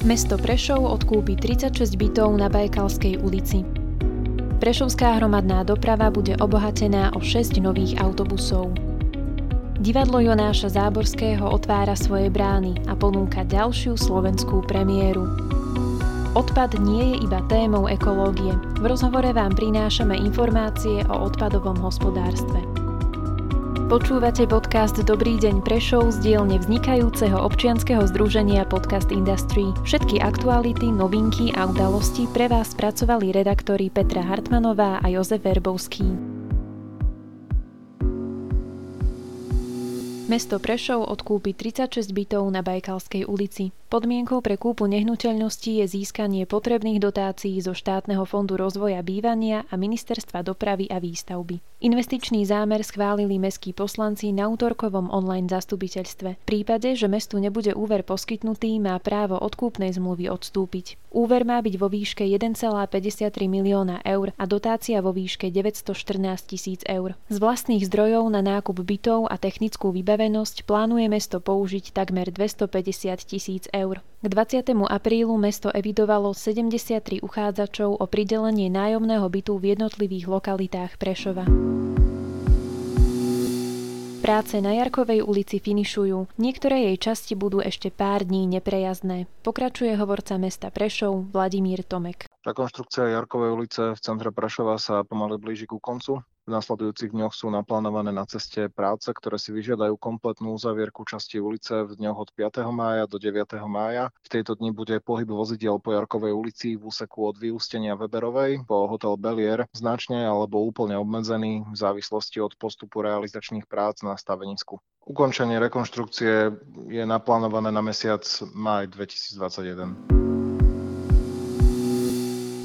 Mesto Prešov odkúpi 36 bytov na Bajkalskej ulici. Prešovská hromadná doprava bude obohatená o 6 nových autobusov. Divadlo Jonáša Záborského otvára svoje brány a ponúka ďalšiu slovenskú premiéru. Odpad nie je iba témou ekológie. V rozhovore vám prinášame informácie o odpadovom hospodárstve. Počúvate podcast Dobrý deň Prešov z dielne vznikajúceho občianskeho združenia Podcast Industry. Všetky aktuality, novinky a udalosti pre vás spracovali redaktori Petra Hartmanová a Jozef Verbovský. Mesto Prešov odkúpi 36 bytov na Bajkalskej ulici. Podmienkou pre kúpu nehnuteľností je získanie potrebných dotácií zo štátneho fondu rozvoja bývania a ministerstva dopravy a výstavby. Investičný zámer schválili meskí poslanci na útorkovom online zastupiteľstve. V prípade, že mestu nebude úver poskytnutý, má právo od kúpnej zmluvy odstúpiť. Úver má byť vo výške 1,53 milióna eur a dotácia vo výške 914 tisíc eur. Z vlastných zdrojov na nákup bytov a technickú vybavenosť plánuje mesto použiť takmer 250 tisíc eur eur. K 20. aprílu mesto evidovalo 73 uchádzačov o pridelenie nájomného bytu v jednotlivých lokalitách Prešova. Práce na Jarkovej ulici finišujú. Niektoré jej časti budú ešte pár dní neprejazdné. Pokračuje hovorca mesta Prešov Vladimír Tomek. Rekonštrukcia Jarkovej ulice v centre Prešova sa pomaly blíži ku koncu. V nasledujúcich dňoch sú naplánované na ceste práce, ktoré si vyžiadajú kompletnú uzavierku časti ulice v dňoch od 5. mája do 9. mája. V tejto dni bude pohyb vozidiel po Jarkovej ulici v úseku od vyústenia Weberovej po hotel Belier značne alebo úplne obmedzený v závislosti od postupu realizačných prác na stavenisku. Ukončenie rekonštrukcie je naplánované na mesiac maj 2021.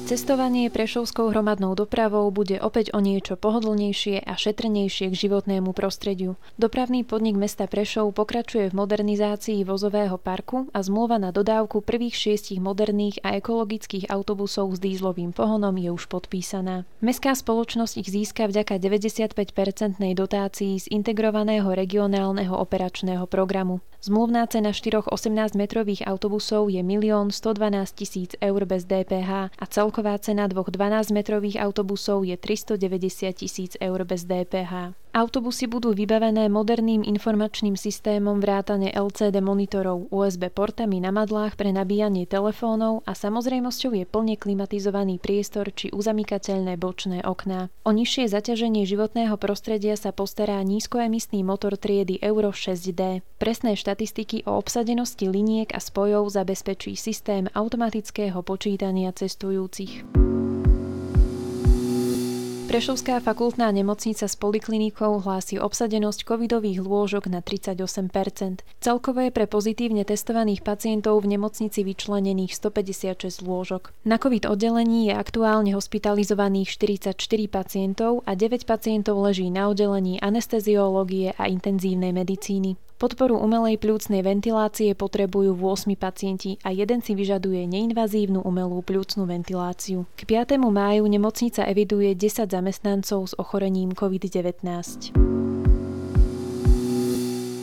Cestovanie prešovskou hromadnou dopravou bude opäť o niečo pohodlnejšie a šetrnejšie k životnému prostrediu. Dopravný podnik mesta Prešov pokračuje v modernizácii vozového parku a zmluva na dodávku prvých šiestich moderných a ekologických autobusov s dízlovým pohonom je už podpísaná. Mestská spoločnosť ich získa vďaka 95-percentnej dotácii z integrovaného regionálneho operačného programu. Zmluvná cena štyroch 18-metrových autobusov je 1 112 tisíc eur bez DPH a celková cena dvoch 12-metrových autobusov je 390 tisíc eur bez DPH. Autobusy budú vybavené moderným informačným systémom vrátane LCD monitorov, USB portami na madlách pre nabíjanie telefónov a samozrejmosťou je plne klimatizovaný priestor či uzamykateľné bočné okná. O nižšie zaťaženie životného prostredia sa postará nízkoemisný motor triedy Euro 6D. Presné štatistiky o obsadenosti liniek a spojov zabezpečí systém automatického počítania cestujúcich. Prešovská fakultná nemocnica s poliklinikou hlási obsadenosť covidových lôžok na 38%. Celkové pre pozitívne testovaných pacientov v nemocnici vyčlenených 156 lôžok. Na covid oddelení je aktuálne hospitalizovaných 44 pacientov a 9 pacientov leží na oddelení anesteziológie a intenzívnej medicíny. Podporu umelej pľúcnej ventilácie potrebujú 8 pacienti a jeden si vyžaduje neinvazívnu umelú pľúcnu ventiláciu. K 5. máju nemocnica eviduje 10 zamestnancov s ochorením COVID-19.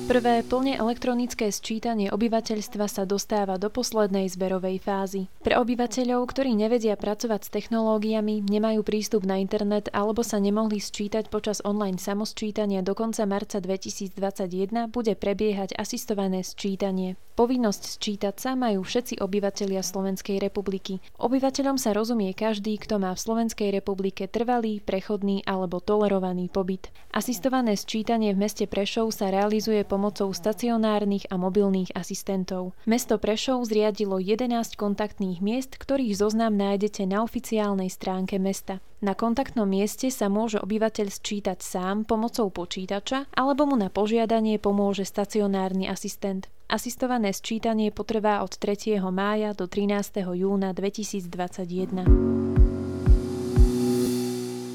Prvé plne elektronické sčítanie obyvateľstva sa dostáva do poslednej zberovej fázy. Pre obyvateľov, ktorí nevedia pracovať s technológiami, nemajú prístup na internet alebo sa nemohli sčítať počas online samosčítania do konca marca 2021, bude prebiehať asistované sčítanie. Povinnosť sčítať sa majú všetci obyvatelia Slovenskej republiky. Obyvateľom sa rozumie každý, kto má v Slovenskej republike trvalý, prechodný alebo tolerovaný pobyt. Asistované sčítanie v meste Prešov sa realizuje pomocou stacionárnych a mobilných asistentov. Mesto Prešov zriadilo 11 kontaktných miest, ktorých zoznam nájdete na oficiálnej stránke mesta. Na kontaktnom mieste sa môže obyvateľ sčítať sám pomocou počítača alebo mu na požiadanie pomôže stacionárny asistent. Asistované sčítanie potrvá od 3. mája do 13. júna 2021.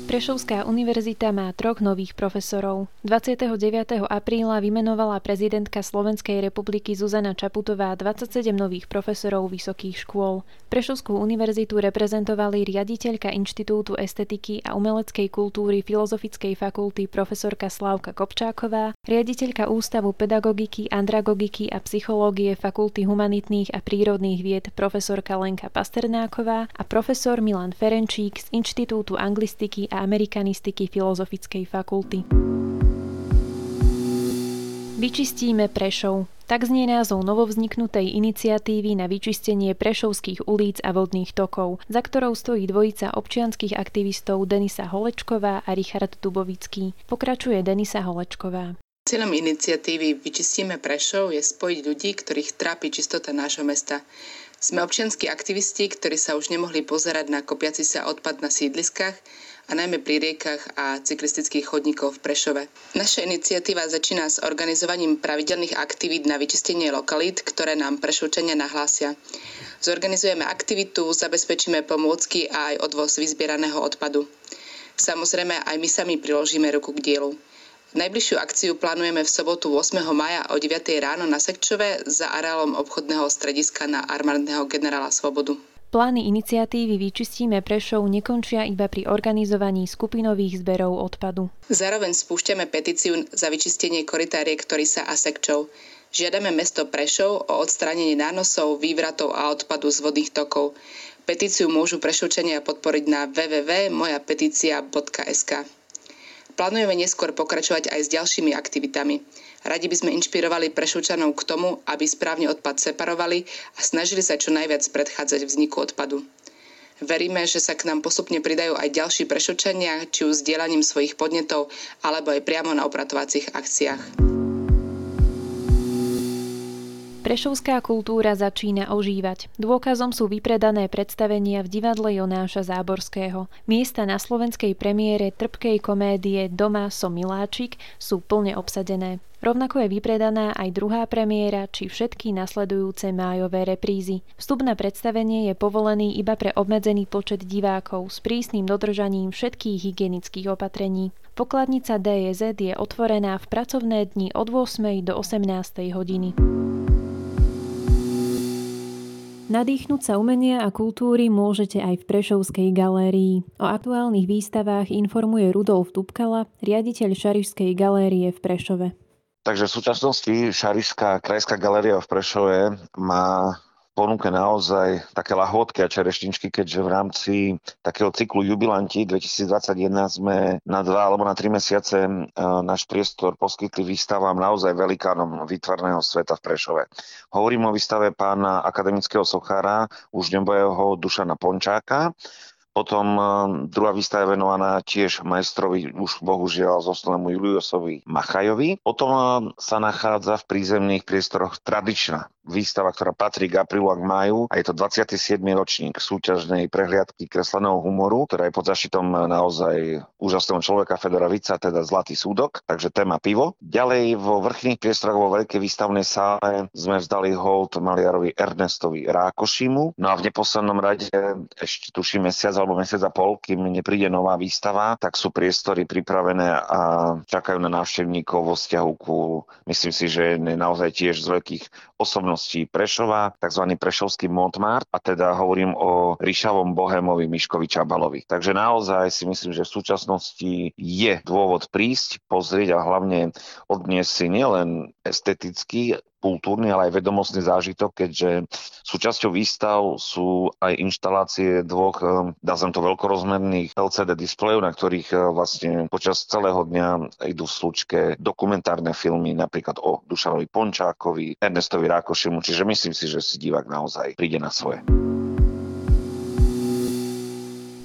Prešovská univerzita má troch nových profesorov. 29. apríla vymenovala prezidentka Slovenskej republiky Zuzana Čaputová 27 nových profesorov vysokých škôl. Prešovskú univerzitu reprezentovali riaditeľka Inštitútu estetiky a umeleckej kultúry Filozofickej fakulty profesorka Slávka Kopčáková, riaditeľka Ústavu pedagogiky, andragogiky a psychológie Fakulty humanitných a prírodných vied profesorka Lenka Pasternáková a profesor Milan Ferenčík z Inštitútu anglistiky a amerikanistiky Filozofickej fakulty. Vyčistíme Prešov. Tak znie názov novovzniknutej iniciatívy na vyčistenie prešovských ulic a vodných tokov, za ktorou stojí dvojica občianských aktivistov Denisa Holečková a Richard Dubovický. Pokračuje Denisa Holečková. Cieľom iniciatívy Vyčistíme Prešov je spojiť ľudí, ktorých trápi čistota nášho mesta. Sme občianskí aktivisti, ktorí sa už nemohli pozerať na kopiaci sa odpad na sídliskách, a najmä pri riekach a cyklistických chodníkov v Prešove. Naša iniciatíva začína s organizovaním pravidelných aktivít na vyčistenie lokalít, ktoré nám Prešovčania nahlásia. Zorganizujeme aktivitu, zabezpečíme pomôcky a aj odvoz vyzbieraného odpadu. Samozrejme, aj my sami priložíme ruku k dielu. Najbližšiu akciu plánujeme v sobotu 8. maja o 9. ráno na Sekčove za areálom obchodného strediska na armádneho generála Svobodu. Plány iniciatívy Vyčistíme Prešov nekončia iba pri organizovaní skupinových zberov odpadu. Zároveň spúšťame petíciu za vyčistenie koritáriek sa Sekčov. Žiadame mesto Prešov o odstránenie nánosov, vývratov a odpadu z vodných tokov. Petíciu môžu Prešovčania podporiť na www.mojapetícia.sk. Plánujeme neskôr pokračovať aj s ďalšími aktivitami. Radi by sme inšpirovali Prešovčanov k tomu, aby správne odpad separovali a snažili sa čo najviac predchádzať vzniku odpadu. Veríme, že sa k nám postupne pridajú aj ďalší Prešovčania, či už s svojich podnetov, alebo aj priamo na opratovacích akciách. Prešovská kultúra začína ožívať. Dôkazom sú vypredané predstavenia v divadle Jonáša Záborského. Miesta na slovenskej premiére trpkej komédie Doma som miláčik sú plne obsadené. Rovnako je vypredaná aj druhá premiéra či všetky nasledujúce májové reprízy. Vstup na predstavenie je povolený iba pre obmedzený počet divákov s prísnym dodržaním všetkých hygienických opatrení. Pokladnica DEZ je otvorená v pracovné dni od 8. do 18. hodiny. Nadýchnúť sa umenia a kultúry môžete aj v Prešovskej galérii. O aktuálnych výstavách informuje Rudolf Tupkala, riaditeľ Šarišskej galérie v Prešove. Takže v súčasnosti Šarišská krajská galéria v Prešove má ponúka naozaj také lahôdky a čerešničky, keďže v rámci takého cyklu Jubilanti 2021 sme na dva alebo na tri mesiace e, náš priestor poskytli výstavám naozaj velikánom výtvarného sveta v Prešove. Hovorím o výstave pána akademického sochára, už nebojeho Dušana Pončáka, potom eh, druhá výstava je venovaná tiež majstrovi, už bohužiaľ zoslému Juliusovi Machajovi. Potom eh, sa nachádza v prízemných priestoroch tradičná výstava, ktorá patrí k aprílu a k máju a je to 27. ročník súťažnej prehliadky kresleného humoru, ktorá je pod zašitom naozaj úžasného človeka Fedora Vica, teda Zlatý súdok, takže téma pivo. Ďalej vo vrchných priestoroch vo veľkej výstavnej sále sme vzdali hold maliarovi Ernestovi Rákošimu. No a v neposlednom rade ešte tuším mesiac alebo mesiac a pol, kým nepríde nová výstava, tak sú priestory pripravené a čakajú na návštevníkov vo vzťahu ku, myslím si, že je naozaj tiež z veľkých osobností Prešova, tzv. Prešovský Montmart, a teda hovorím o Ríšavom Bohemovi Miškovi Čabalovi. Takže naozaj si myslím, že v súčasnosti je dôvod prísť, pozrieť a hlavne odniesť si nielen estetický kultúrny, ale aj vedomostný zážitok, keďže súčasťou výstav sú aj inštalácie dvoch, eh, dá som to veľkorozmerných LCD displejov, na ktorých eh, vlastne počas celého dňa idú v slučke dokumentárne filmy, napríklad o Dušanovi Pončákovi, Ernestovi Rákošimu, čiže myslím si, že si divák naozaj príde na svoje.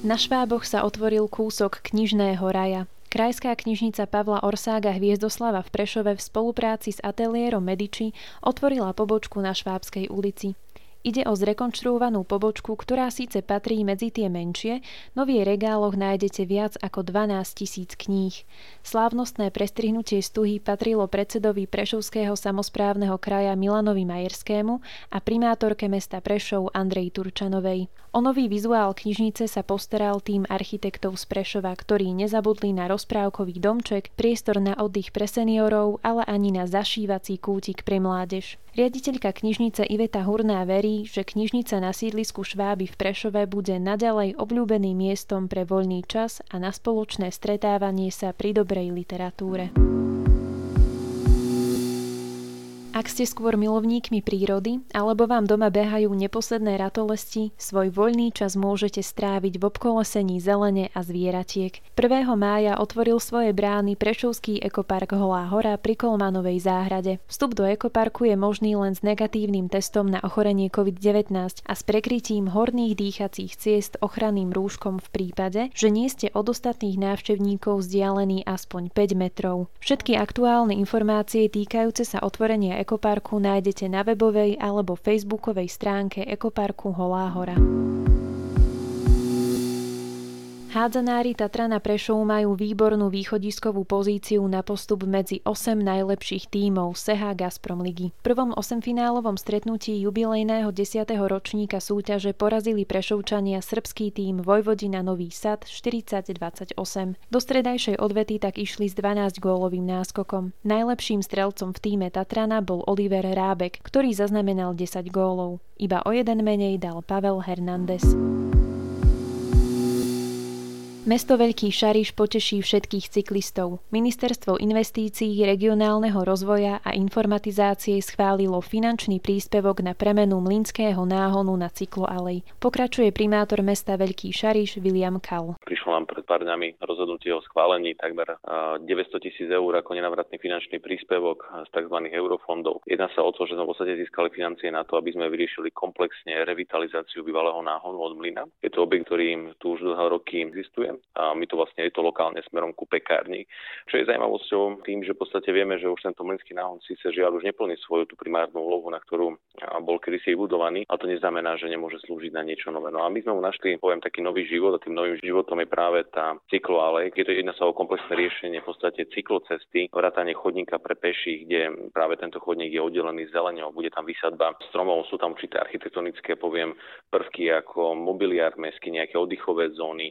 Na Šváboch sa otvoril kúsok knižného raja. Krajská knižnica Pavla Orsága Hviezdoslava v Prešove v spolupráci s ateliérom Mediči otvorila pobočku na Švábskej ulici. Ide o zrekonštruovanú pobočku, ktorá síce patrí medzi tie menšie, no v jej regáloch nájdete viac ako 12 tisíc kníh. Slávnostné prestrihnutie stuhy patrilo predsedovi Prešovského samozprávneho kraja Milanovi Majerskému a primátorke mesta Prešov Andrej Turčanovej. O nový vizuál knižnice sa postaral tým architektov z Prešova, ktorí nezabudli na rozprávkový domček, priestor na oddych pre seniorov, ale ani na zašívací kútik pre mládež. Riaditeľka knižnice Iveta Hurná verí, že knižnica na sídlisku Šváby v Prešove bude naďalej obľúbeným miestom pre voľný čas a na spoločné stretávanie sa pri dobrej literatúre. Ak ste skôr milovníkmi prírody, alebo vám doma behajú neposledné ratolesti, svoj voľný čas môžete stráviť v obkolesení zelene a zvieratiek. 1. mája otvoril svoje brány Prešovský ekopark Holá hora pri Kolmanovej záhrade. Vstup do ekoparku je možný len s negatívnym testom na ochorenie COVID-19 a s prekrytím horných dýchacích ciest ochranným rúškom v prípade, že nie ste od ostatných návštevníkov vzdialení aspoň 5 metrov. Všetky aktuálne informácie týkajúce sa otvorenia ekoparku nájdete na webovej alebo facebookovej stránke Ekoparku Holá hora. Hádzanári Tatrana Prešov majú výbornú východiskovú pozíciu na postup medzi 8 najlepších tímov SEHA Gazprom ligy. V prvom 8 finálovom stretnutí jubilejného 10. ročníka súťaže porazili Prešovčania srbský tím Vojvodina Nový Sad 40-28. Do stredajšej odvety tak išli s 12 gólovým náskokom. Najlepším strelcom v týme Tatrana bol Oliver Rábek, ktorý zaznamenal 10 gólov. Iba o jeden menej dal Pavel Hernández. Mesto Veľký Šariš poteší všetkých cyklistov. Ministerstvo investícií, regionálneho rozvoja a informatizácie schválilo finančný príspevok na premenu mlinského náhonu na cykloalej. Pokračuje primátor mesta Veľký Šariš William Kal. Prišlo nám pred pár dňami rozhodnutie o schválení takmer 900 tisíc eur ako nenavratný finančný príspevok z tzv. eurofondov. Jedná sa o to, že sme v podstate získali financie na to, aby sme vyriešili komplexne revitalizáciu bývalého náhonu od mlyna. Je to objekt, ktorý tu už dlhé roky existuje a my to vlastne je to lokálne smerom ku pekárni. Čo je zaujímavosťou tým, že v podstate vieme, že už tento mlinský náhon síce žiaľ už neplní svoju tú primárnu úlohu, na ktorú bol kedysi budovaný, a to neznamená, že nemôže slúžiť na niečo nové. No a my sme mu našli, poviem, taký nový život a tým novým životom je práve tá cykloale. Je to jedna sa o komplexné riešenie v podstate cyklocesty, vrátanie chodníka pre peších, kde práve tento chodník je oddelený zelenou, bude tam vysadba stromov, sú tam určité architektonické, poviem, prvky ako mobiliár mestský, nejaké oddychové zóny,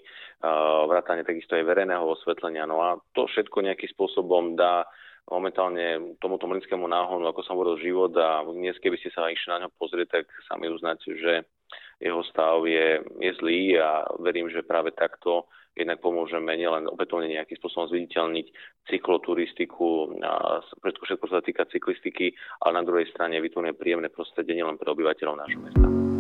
vrátane takisto aj verejného osvetlenia. No a to všetko nejakým spôsobom dá momentálne tomuto mlinskému náhonu, ako som hovoril, život a dnes, keby ste sa išli na ňo pozrieť, tak sami uznáte, že jeho stav je, je zlý a verím, že práve takto jednak pomôžeme nielen opätovne nejakým spôsobom zviditeľniť cykloturistiku, a všetko sa týka cyklistiky, ale na druhej strane vytvoríme príjemné prostredie nielen pre obyvateľov nášho mesta.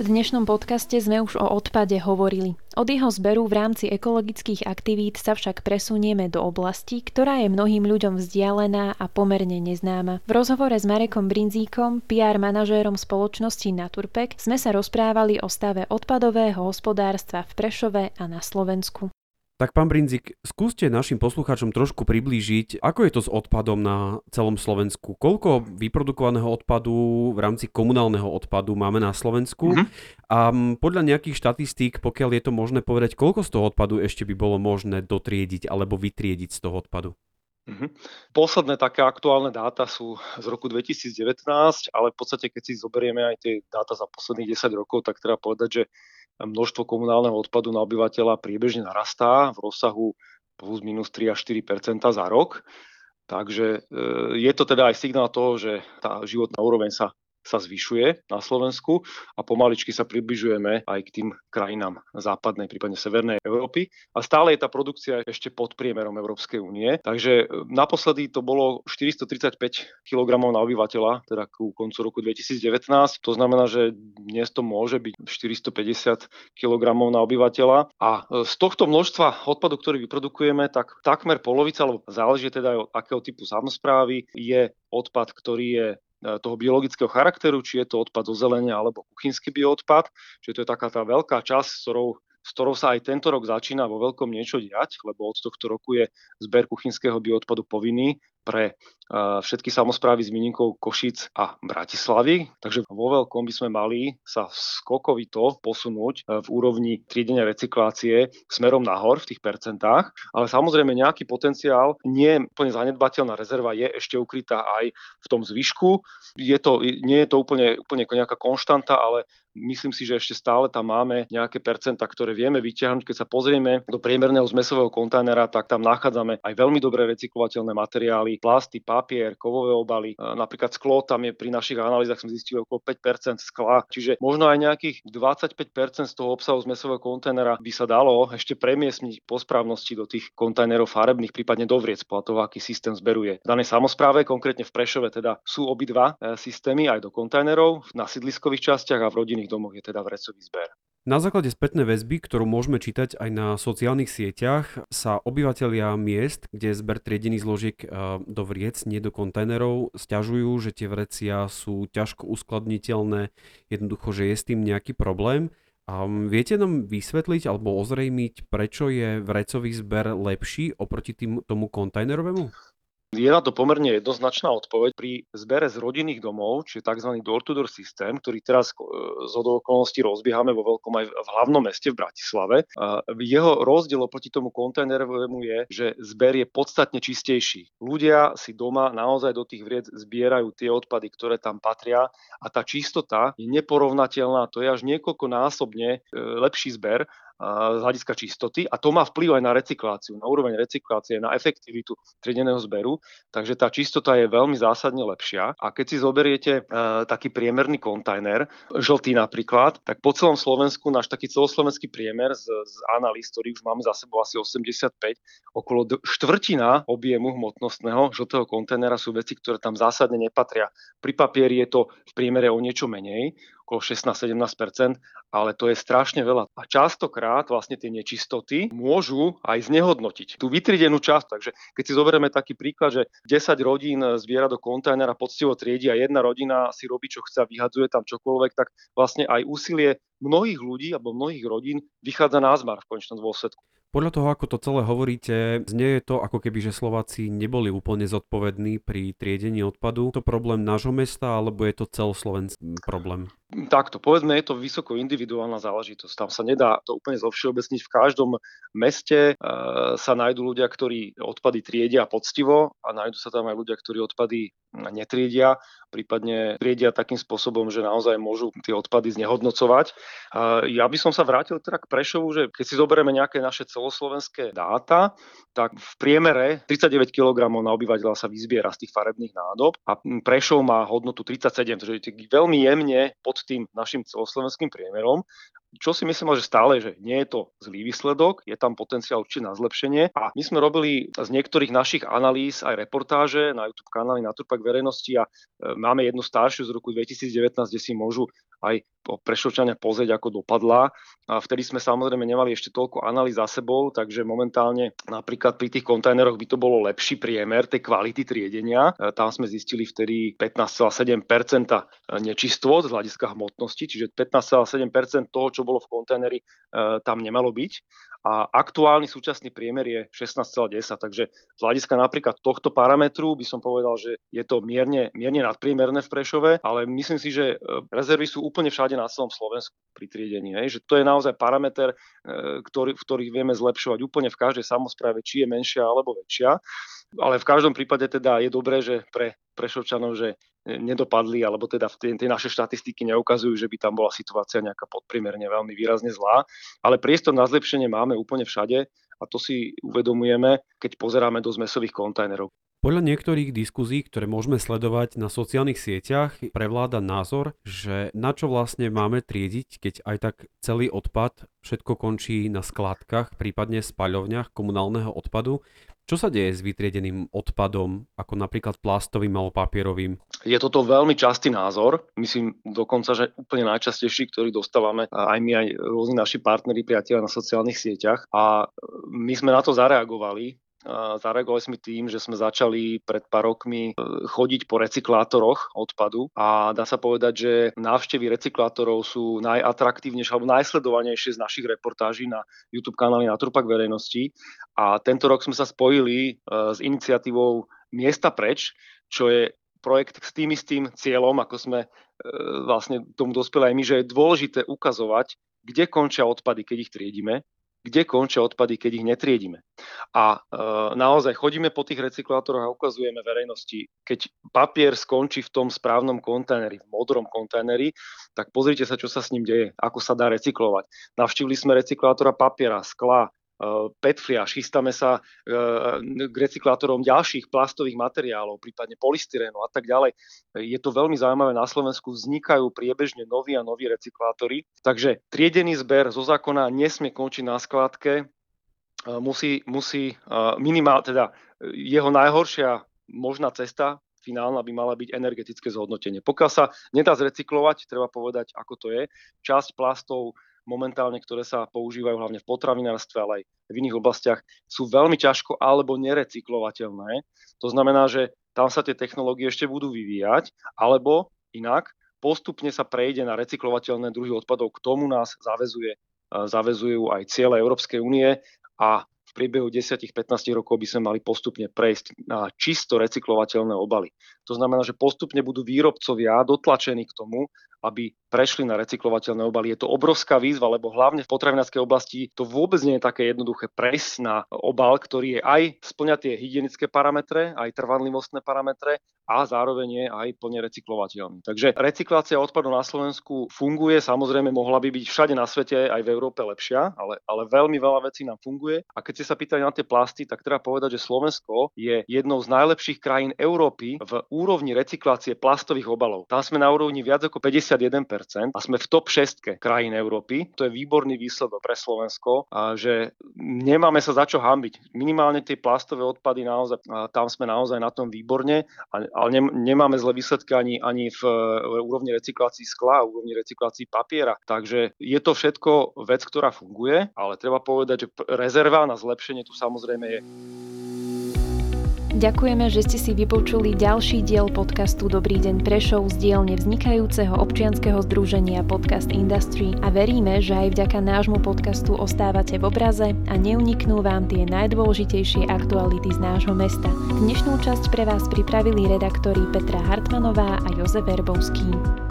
V dnešnom podcaste sme už o odpade hovorili. Od jeho zberu v rámci ekologických aktivít sa však presunieme do oblasti, ktorá je mnohým ľuďom vzdialená a pomerne neznáma. V rozhovore s Marekom Brinzíkom, PR manažérom spoločnosti Naturpek, sme sa rozprávali o stave odpadového hospodárstva v Prešove a na Slovensku. Tak pán Brinzik, skúste našim poslucháčom trošku priblížiť, ako je to s odpadom na celom Slovensku. Koľko vyprodukovaného odpadu v rámci komunálneho odpadu máme na Slovensku? Mm-hmm. A podľa nejakých štatistík, pokiaľ je to možné povedať, koľko z toho odpadu ešte by bolo možné dotriediť alebo vytriediť z toho odpadu? Mm-hmm. Posledné také aktuálne dáta sú z roku 2019, ale v podstate keď si zoberieme aj tie dáta za posledných 10 rokov, tak treba povedať, že množstvo komunálneho odpadu na obyvateľa priebežne narastá v rozsahu plus minus 3 až 4% za rok. Takže e, je to teda aj signál toho, že tá životná úroveň sa sa zvyšuje na Slovensku a pomaličky sa približujeme aj k tým krajinám západnej, prípadne severnej Európy. A stále je tá produkcia ešte pod priemerom Európskej únie. Takže e, naposledy to bolo 435 kg na obyvateľa, teda ku koncu roku 2019. To znamená, že dnes to môže byť 450 kg na obyvateľa. A e, z tohto množstva odpadu, ktorý vyprodukujeme, tak takmer polovica, alebo záleží teda aj od akého typu samozprávy, je odpad, ktorý je toho biologického charakteru, či je to odpad zo zelenia alebo kuchynský bioodpad. Čiže to je taká tá veľká časť, s ktorou, s ktorou sa aj tento rok začína vo veľkom niečo diať, lebo od tohto roku je zber kuchynského bioodpadu povinný pre všetky samozprávy s výnimkou Košic a Bratislavy. Takže vo veľkom by sme mali sa skokovito posunúť v úrovni triedenia recyklácie smerom nahor v tých percentách, ale samozrejme nejaký potenciál, nie úplne zanedbateľná rezerva je ešte ukrytá aj v tom zvyšku. Je to, nie je to úplne, úplne nejaká konštanta, ale Myslím si, že ešte stále tam máme nejaké percentá, ktoré vieme vyťahnuť. Keď sa pozrieme do priemerného zmesového kontajnera, tak tam nachádzame aj veľmi dobre recyklovateľné materiály, plasty, papier, kovové obaly. Napríklad sklo, tam je pri našich analýzach sme zistili okolo 5% skla, čiže možno aj nejakých 25% z toho obsahu zmesového kontajnera by sa dalo ešte premiesniť po správnosti do tých kontajnerov farebných, prípadne do vriec, podľa toho, aký systém zberuje. V danej samozpráve, konkrétne v Prešove, teda sú obidva e, systémy aj do kontajnerov na sídliskových častiach a v rodinných domoch je teda vrecový zber. Na základe spätnej väzby, ktorú môžeme čítať aj na sociálnych sieťach, sa obyvateľia miest, kde je zber triedených zložiek eh, do vriec, nie do kontajnerov, stiažujú, že tie vrecia sú ťažko uskladniteľné, jednoducho, že je s tým nejaký problém. A viete nám vysvetliť alebo ozrejmiť, prečo je vrecový zber lepší oproti tým, tomu kontajnerovému? Je na to pomerne jednoznačná odpoveď. Pri zbere z rodinných domov, čiže tzv. door-to-door systém, ktorý teraz e, z okolností rozbiehame vo veľkom aj v hlavnom meste v Bratislave, jeho rozdiel oproti tomu kontajnerovému je, že zber je podstatne čistejší. Ľudia si doma naozaj do tých vriec zbierajú tie odpady, ktoré tam patria a tá čistota je neporovnateľná. To je až niekoľkonásobne e, lepší zber z hľadiska čistoty a to má vplyv aj na recykláciu, na úroveň recyklácie, na efektivitu triedeného zberu, takže tá čistota je veľmi zásadne lepšia. A keď si zoberiete e, taký priemerný kontajner, žltý napríklad, tak po celom Slovensku náš taký celoslovenský priemer z, z analýz, ktorý už máme za sebou asi 85, okolo štvrtina objemu hmotnostného žltého kontajnera sú veci, ktoré tam zásadne nepatria. Pri papieri je to v priemere o niečo menej, okolo 16-17%, ale to je strašne veľa. A častokrát vlastne tie nečistoty môžu aj znehodnotiť tú vytriedenú časť. Takže keď si zoberieme taký príklad, že 10 rodín zbiera do kontajnera poctivo triedi a jedna rodina si robí, čo chce a vyhadzuje tam čokoľvek, tak vlastne aj úsilie mnohých ľudí alebo mnohých rodín vychádza na zmar v konečnom dôsledku. Podľa toho, ako to celé hovoríte, znie je to ako keby, že Slováci neboli úplne zodpovední pri triedení odpadu. To problém nášho mesta, alebo je to celoslovenský problém? Takto, povedzme, je to vysoko individuálna záležitosť. Tam sa nedá to úplne zovšeobecniť. V každom meste e, sa nájdú ľudia, ktorí odpady triedia poctivo a nájdú sa tam aj ľudia, ktorí odpady netriedia, prípadne triedia takým spôsobom, že naozaj môžu tie odpady znehodnocovať. Ja by som sa vrátil teda k Prešovu, že keď si zoberieme nejaké naše celoslovenské dáta, tak v priemere 39 kg na obyvateľa sa vyzbiera z tých farebných nádob a Prešov má hodnotu 37, takže je veľmi jemne pod tým našim celoslovenským priemerom. Čo si myslím, že stále, že nie je to zlý výsledok, je tam potenciál určite na zlepšenie. A my sme robili z niektorých našich analýz aj reportáže na YouTube kanáli Naturpak verejnosti a e, máme jednu staršiu z roku 2019, kde si môžu aj Prešovčania pozrieť, ako dopadla. A vtedy sme samozrejme nemali ešte toľko analýz za sebou, takže momentálne napríklad pri tých kontajneroch by to bolo lepší priemer tej kvality triedenia. E, tam sme zistili vtedy 15,7% nečistot z hľadiska hmotnosti, čiže 15,7% toho, čo bolo v kontajneri, e, tam nemalo byť a aktuálny súčasný priemer je 16,10, takže z hľadiska napríklad tohto parametru by som povedal, že je to mierne, mierne nadpriemerné v Prešove, ale myslím si, že e, rezervy sú úplne všade na celom Slovensku pri triedení, hej, že to je naozaj parameter, e, ktorý, v ktorých vieme zlepšovať úplne v každej samozpráve, či je menšia alebo väčšia. Ale v každom prípade teda je dobré, že pre Prešovčanov, že nedopadli, alebo teda tie naše štatistiky neukazujú, že by tam bola situácia nejaká podprimerne veľmi výrazne zlá. Ale priestor na zlepšenie máme úplne všade a to si uvedomujeme, keď pozeráme do zmesových kontajnerov. Podľa niektorých diskuzí, ktoré môžeme sledovať na sociálnych sieťach, prevláda názor, že na čo vlastne máme triediť, keď aj tak celý odpad všetko končí na skladkách, prípadne spaľovniach komunálneho odpadu. Čo sa deje s vytriedeným odpadom, ako napríklad plastovým alebo papierovým? Je toto veľmi častý názor, myslím dokonca, že úplne najčastejší, ktorý dostávame aj my, aj rôzni naši partneri, priatelia na sociálnych sieťach. A my sme na to zareagovali Zareagovali sme tým, že sme začali pred pár rokmi e, chodiť po recyklátoroch odpadu a dá sa povedať, že návštevy recyklátorov sú najatraktívnejšie alebo najsledovanejšie z našich reportáží na YouTube kanáli Naturpak verejnosti. A tento rok sme sa spojili e, s iniciatívou miesta preč, čo je projekt s tým istým cieľom, ako sme e, vlastne tomu dospeli aj my, že je dôležité ukazovať, kde končia odpady, keď ich triedime, kde končia odpady, keď ich netriedime. A e, naozaj chodíme po tých recyklátoroch a ukazujeme verejnosti, keď papier skončí v tom správnom kontajneri, v modrom kontajneri, tak pozrite sa, čo sa s ním deje, ako sa dá recyklovať. Navštívili sme recyklátora papiera, skla, PET fliaž, chystáme sa e, k recyklátorom ďalších plastových materiálov, prípadne polystyrénu a tak ďalej. Je to veľmi zaujímavé, na Slovensku vznikajú priebežne noví a noví recyklátory, takže triedený zber zo zákona nesmie končiť na skladke, e, musí, musí e, minimál, teda jeho najhoršia možná cesta finálna by mala byť energetické zhodnotenie. Pokiaľ sa nedá zrecyklovať, treba povedať, ako to je, časť plastov momentálne, ktoré sa používajú hlavne v potravinárstve, ale aj v iných oblastiach, sú veľmi ťažko alebo nerecyklovateľné. To znamená, že tam sa tie technológie ešte budú vyvíjať, alebo inak postupne sa prejde na recyklovateľné druhy odpadov. K tomu nás zavezuje, zavezujú aj ciele Európskej únie a v priebehu 10-15 rokov by sme mali postupne prejsť na čisto recyklovateľné obaly. To znamená, že postupne budú výrobcovia dotlačení k tomu, aby prešli na recyklovateľné obaly. Je to obrovská výzva, lebo hlavne v potravinárskej oblasti to vôbec nie je také jednoduché prejsť na obal, ktorý je aj splňa tie hygienické parametre, aj trvanlivostné parametre a zároveň je aj plne recyklovateľný. Takže recyklácia odpadov na Slovensku funguje, samozrejme mohla by byť všade na svete aj v Európe lepšia, ale, ale veľmi veľa vecí nám funguje. A keď ste sa pýtali na tie plasty, tak treba povedať, že Slovensko je jednou z najlepších krajín Európy v úrovni recyklácie plastových obalov. Tam sme na úrovni viac ako 50 51% a sme v top 6 krajín Európy. To je výborný výsledok pre Slovensko, a že nemáme sa za čo hambiť. Minimálne tie plastové odpady, naozaj, tam sme naozaj na tom výborne, ale nemáme zlé výsledky ani, ani v, úrovni recyklácií skla, v úrovni recyklácií papiera. Takže je to všetko vec, ktorá funguje, ale treba povedať, že rezerva na zlepšenie tu samozrejme je. Ďakujeme, že ste si vypočuli ďalší diel podcastu Dobrý deň Prešov z dielne vznikajúceho občianskeho združenia Podcast Industry a veríme, že aj vďaka nášmu podcastu ostávate v obraze a neuniknú vám tie najdôležitejšie aktuality z nášho mesta. Dnešnú časť pre vás pripravili redaktori Petra Hartmanová a Jozef Verbovský.